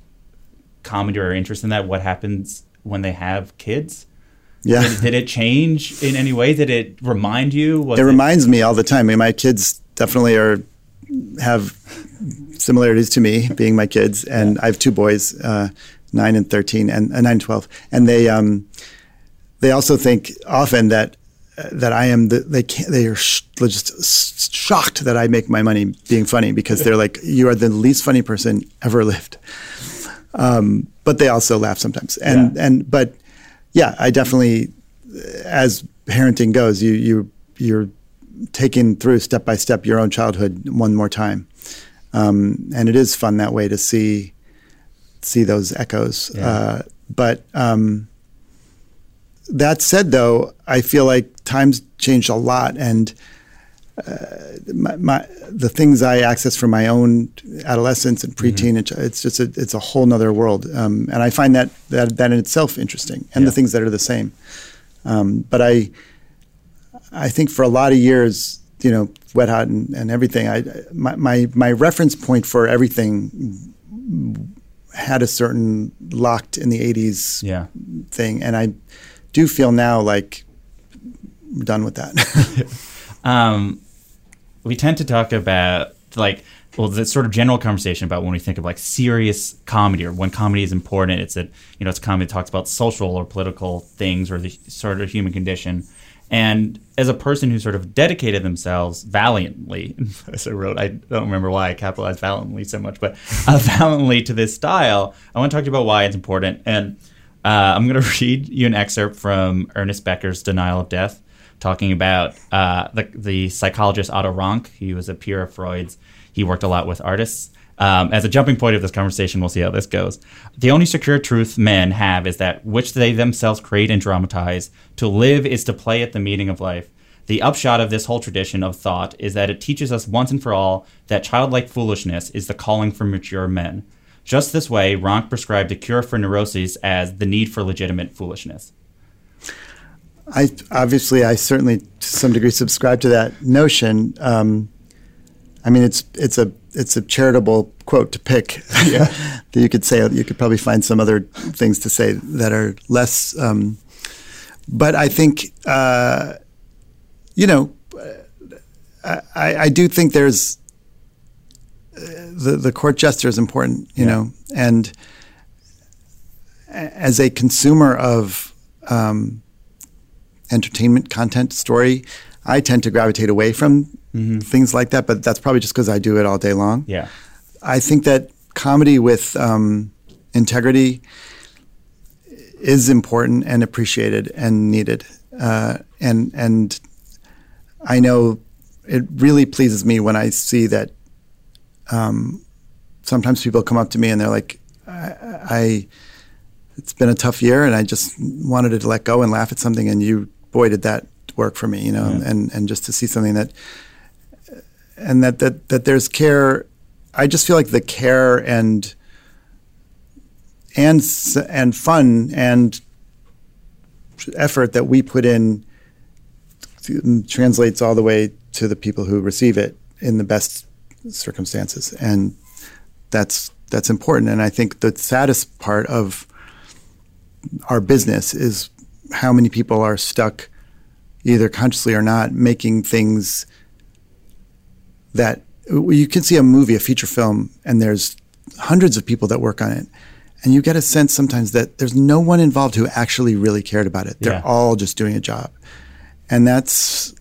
comedy or are interested in that. What happens when they have kids? yeah. Did, did it change in any way? Did it remind you? Was it reminds me all the time. I mean, my kids definitely are have similarities to me, being my kids, and I have two boys, uh, nine and thirteen, and uh, nine and twelve, and they um, they also think often that uh, that I am the they can't they are sh- just shocked that I make my money being funny because they're like you are the least funny person ever lived. Um, but they also laugh sometimes, and Yeah. and but yeah, I definitely as parenting goes, you you you're taking through step by step your own childhood one more time, um, and it is fun that way to see see those echoes. Yeah. Uh, but um, that said, though, I feel like times changed a lot, and uh, my, my the things I access from my own adolescence and preteen, it's- it's just a, it's a whole nother world, um, and I find that that that in itself interesting, and Yeah. the things that are the same. Um, but I, I think for a lot of years, you know, Wet Hot and, and everything, I my, my my reference point for everything had a certain locked in the '80s Yeah. thing, and I do feel now like I'm done with that. um, we tend to talk about like well the sort of general conversation about when we think of like serious comedy or when comedy is important it's that you know it's comedy that talks about social or political things or the sort of human condition and as a person who sort of dedicated themselves valiantly as i wrote i don't remember why i capitalized valiantly so much but uh, valiantly to this style i want to talk to you about why it's important and uh, i'm going to read you an excerpt from ernest becker's denial of death talking about uh, the, the psychologist Otto Rank. He was a peer of Freud's. He worked a lot with artists. Um, as a jumping point of this conversation, we'll see how this goes. The only secure truth men have is that which they themselves create and dramatize. To live is to play at the meaning of life. The upshot of this whole tradition of thought is that it teaches us once and for all that childlike foolishness is the calling for mature men. Just this way, Rank prescribed a cure for neuroses as the need for legitimate foolishness. I obviously, I certainly to some degree subscribe to that notion. Um, I mean, it's it's a it's a charitable quote to pick that you could say. You could probably find some other things to say that are less. Um, but I think uh, you know, I, I do think there's uh, the the court jester is important, you Yeah. know, and as a consumer of um, entertainment content story, I tend to gravitate away from things like that. But that's probably just because I do it all day long. Yeah. I think that comedy with um, integrity is important and appreciated and needed. Uh, and and I know it really pleases me when I see that. Um, sometimes people come up to me and they're like, I, I, it's been a tough year, and I just wanted to let go and laugh at something, and you, boy, did that work for me, you know, and and just to see something that, and that that that there's care. I just feel like the care and and and fun and effort that we put in translates all the way to the people who receive it in the best circumstances, and that's that's important. And I think the saddest part of our business is how many people are stuck, either consciously or not, making things that you can see a movie, a feature film, and there's hundreds of people that work on it. And you get a sense sometimes that there's no one involved who actually really cared about it. They're Yeah. all just doing a job. And that's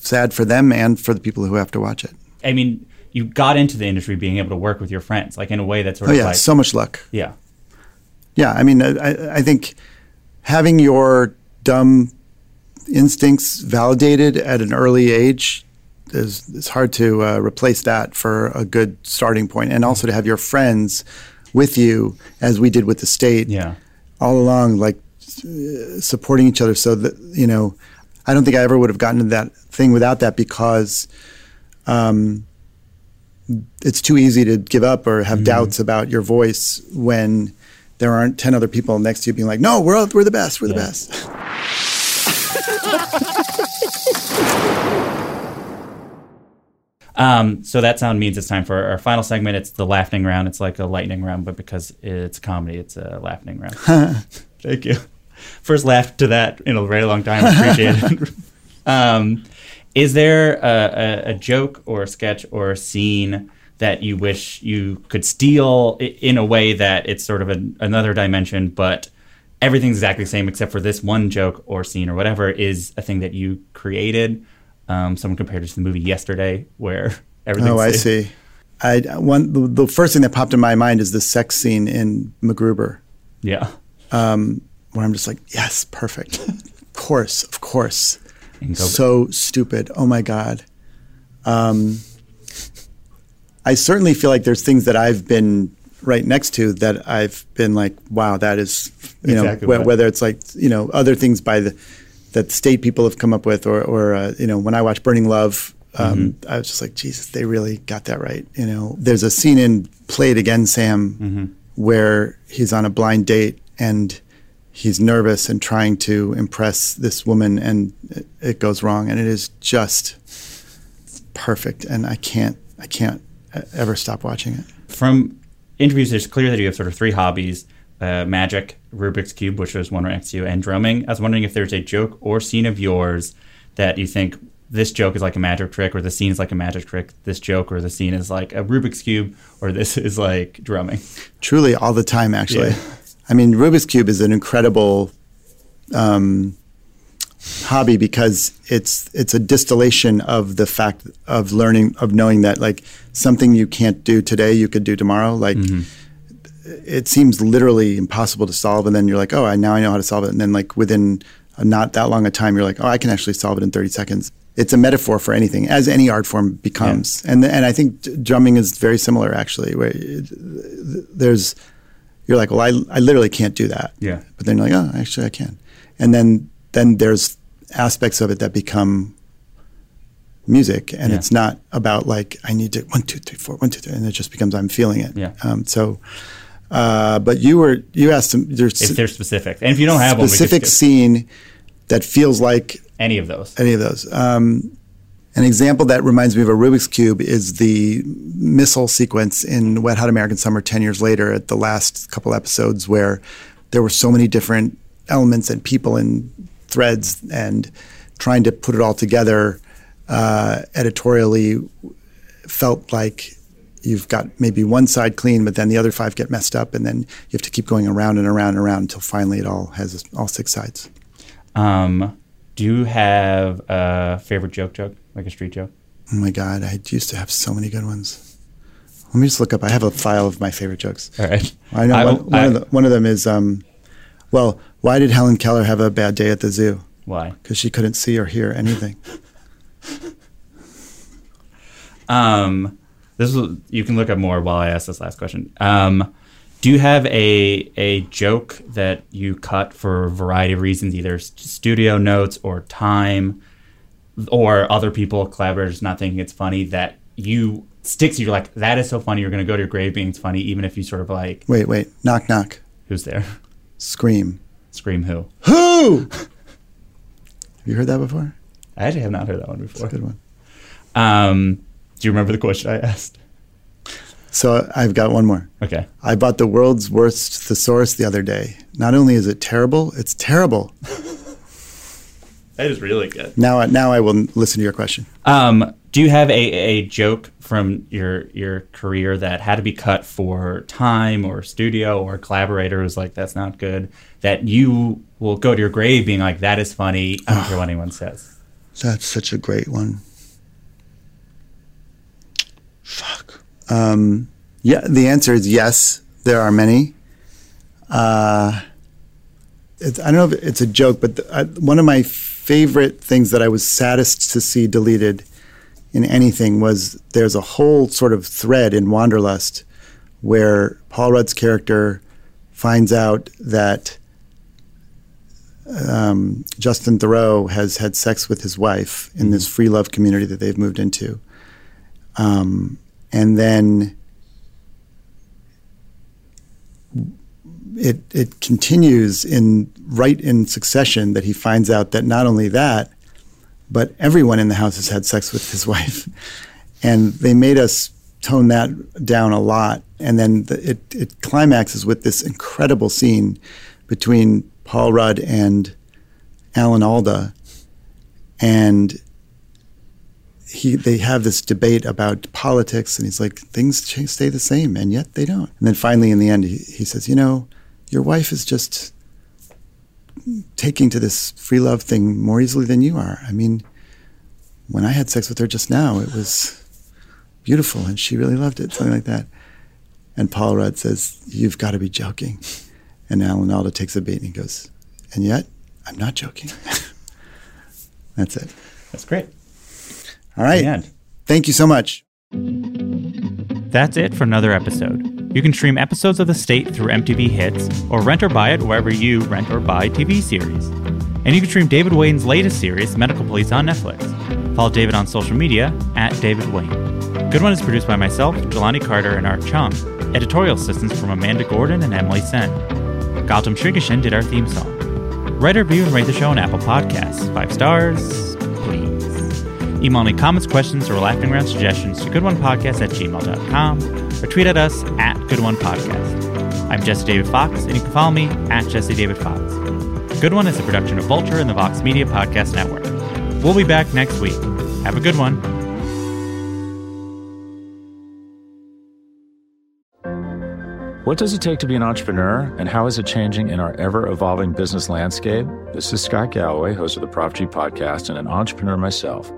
sad for them and for the people who have to watch it. I mean, you got into the industry being able to work with your friends, like in a way that's sort Oh, of yeah, like, so much luck. yeah, Yeah, I mean, I, I think having your dumb instincts validated at an early age is it's hard to uh, replace that for a good starting point, and also to have your friends with you, as we did with the state, yeah, all along, like uh, supporting each other. So that you know, I don't think I ever would have gotten to that thing without that because. Um, it's too easy to give up or have doubts about your voice when there aren't 10 other people next to you being like, no, we're, all, we're the best, we're the best. Um, so that sound means it's time for our final segment. It's the laughing round. It's like a lightning round, but because it's comedy, it's a laughing round. Thank you. First laugh to that in a very long time. Appreciate it. um, is there a, a, a joke or a sketch or a scene that you wish you could steal in a way that it's sort of a, another dimension, but everything's exactly the same except for this one joke or scene or whatever is a thing that you created? Um, someone compared it to the movie Yesterday, where everything. Oh, I see. I, one, the, the first thing that popped in my mind is the sex scene in MacGruber, Yeah. um, where I'm just like, yes, perfect. of course, of course. So stupid. Oh my God. Um, I certainly feel like there's things that I've been right next to that I've been like, wow, that is, you Exactly know, wh- whether it's like, you know, other things by the, that state people have come up with, or, or uh, you know, when I watch Burning Love, um, I was just like, Jesus, they really got that right. You know, there's a scene in Play It Again, Sam, where he's on a blind date and he's nervous and trying to impress this woman, and it, it goes wrong, and it is just perfect, and I can't, I can't uh, ever stop watching it. from interviews, it's clear that you have sort of three hobbies: uh, magic, Rubik's cube, which was one right next to and drumming. I was wondering if there's a joke or scene of yours that you think this joke is like a magic trick, or the scene is like a magic trick. This joke or the scene is like a Rubik's cube, or this is like drumming. Truly, all the time, actually. Yeah. I mean, Rubik's cube is an incredible um, hobby because it's it's a distillation of the fact of learning of knowing that like something you can't do today you could do tomorrow. Like it seems literally impossible to solve, and then you're like, oh, I now I know how to solve it, and then like within a not that long a time, you're like, oh, I can actually solve it in 30 seconds. It's a metaphor for anything, as any art form becomes, and and I think drumming is very similar actually. Where there's you're like, well, I, I literally can't do that. Yeah. But then you're like, oh, actually, I can. And then then there's aspects of it that become music, and Yeah. it's not about like I need to one two three four one two three, and it just becomes I'm feeling it. Yeah. Um, so, uh, but you were you asked them there's If they're specific, and if you don't have one, specific could scene that feels like any of those. any of those. Um, an example that reminds me of a Rubik's Cube is the missile sequence in Wet Hot American Summer 10 years later at the last couple episodes where there were so many different elements and people and threads and trying to put it all together uh, editorially felt like you've got maybe one side clean, but then the other five get messed up, and then you have to keep going around and around and around until finally it all has all six sides. Um, do you have a favorite joke joke, like a street joke? Oh my God, I used to have so many good ones. Let me just look up. I have a file of my favorite jokes. All right. I know I- one, one, I- of, the, one of them is, um, well, why did Helen Keller have a bad day at the zoo? Why? Because she couldn't see or hear anything. Um, this is you can look up more while I ask this last question. Um, do you have a a joke that you cut for a variety of reasons, either studio notes or time, or other people, collaborators, not thinking it's funny that you sticks to you? You're like, that is so funny. You're going to go to your grave being it's funny, even if you sort of like, Wait, wait. Knock, knock. who's there? Scream. Scream who? Who? have you heard that before? I actually have not heard that one It's a before. good one. Um, do you remember the question I asked? So I've got one more. Okay. I bought the world's worst thesaurus the other day. Not only is it terrible, it's terrible. That is really good. Now, now I will listen to your question. Um, do you have a, a joke from your your career that had to be cut for time or studio or collaborator was like that's not good that you will go to your grave being like that is funny I don't care what anyone says. That's such a great one. Um, yeah, the answer is yes. There are many. Uh, it's, I don't know if it's a joke, but the, uh, one of my favorite things that I was saddest to see deleted in anything was there's a whole sort of thread in Wanderlust where Paul Rudd's character finds out that um, Justin Theroux has had sex with his wife in this free love community that they've moved into. Um, and then it it continues in right in succession that he finds out that not only that, but everyone in the house has had sex with his wife, and they made us tone that down a lot. And then the, it it climaxes with this incredible scene between Paul Rudd and Alan Alda, and he they have this debate about politics, and he's like, things ch- stay the same, and yet they don't. And then finally, in the end, he, he says, you know, your wife is just taking to this free love thing more easily than you are. I mean, when I had sex with her just now, it was beautiful, and she really loved it, something like that. And Paul Rudd says, "You've got to be joking." And Alan Alda takes a beat and he goes, "And yet, I'm not joking." That's it. That's great. All right. Thank you so much. That's it for another episode. You can stream episodes of The State through MTV Hits or rent or buy it wherever you rent or buy TV series. And you can stream David Wain's latest series, Medical Police, on Netflix. Follow David on social media at David Wain. Good One is produced by myself, Jelani Carter, and Art Chung. Editorial assistance from Amanda Gordon and Emily Sen. Gautam Shrikishan did our theme song. Write a review and rate the show on Apple Podcasts. Five stars. Email any comments, questions, or laughing around suggestions to goodonepodcast at gmail.com or tweet at us at goodonepodcast. I'm Jesse David Fox, and you can follow me at Jesse David Fox. Good One is a production of Vulture and the Vox Media Podcast Network. We'll be back next week. Have a good one. What does it take to be an entrepreneur, and how is it changing in our ever evolving business landscape? This is Scott Galloway, host of the Prop G podcast, and an entrepreneur myself.